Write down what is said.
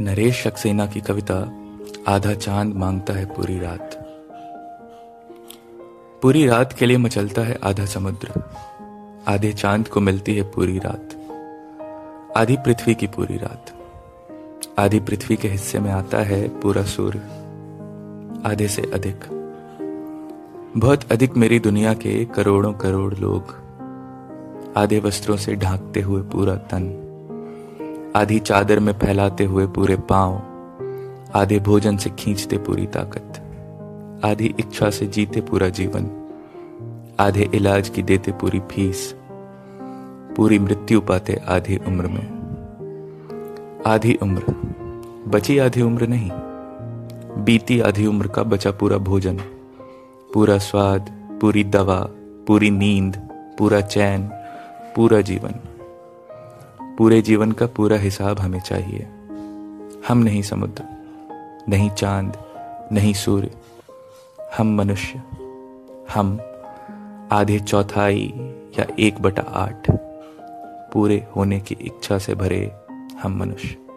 नरेश सक्सेना की कविता आधा चाँद माँगता है पूरी रात। पूरी रात के लिए मचलता है आधा समुद्र। आधे चाँद को मिलती है पूरी रात। आधी पृथ्वी की पूरी रात। आधी पृथ्वी के हिस्से में आता है पूरा सूर्य। आधे से अधिक। बहुत अधिक मेरी दुनिया के करोड़ों करोड़ लोग आधे वस्त्रों से ढांकते हुए पूरा तन। आधी चादर में फैलाते हुए पूरे पाँव, आधे भोजन से खींचते पूरी ताकत, आधी इच्छा से जीते पूरा जीवन, आधे इलाज की देते पूरी फ़ीस, पूरी मृत्यु पाते आधी उम्र में। आधी उम्र, बची आधी उम्र नहीं, बीती आधी उम्र का बचा पूरा भोजन, पूरा स्वाद, पूरी दवा, पूरी नींद, पूरा चैन, पूरा जीवन। पूरे जीवन का पूरा हिसाब हमें चाहिए। हम नहीं समुद्र, नहीं चाँद, नहीं सूर्य। हम मनुष्य, हम आधे चौथाई या एक बटा आठ। पूरे होने की इच्छा से भरे हम मनुष्य।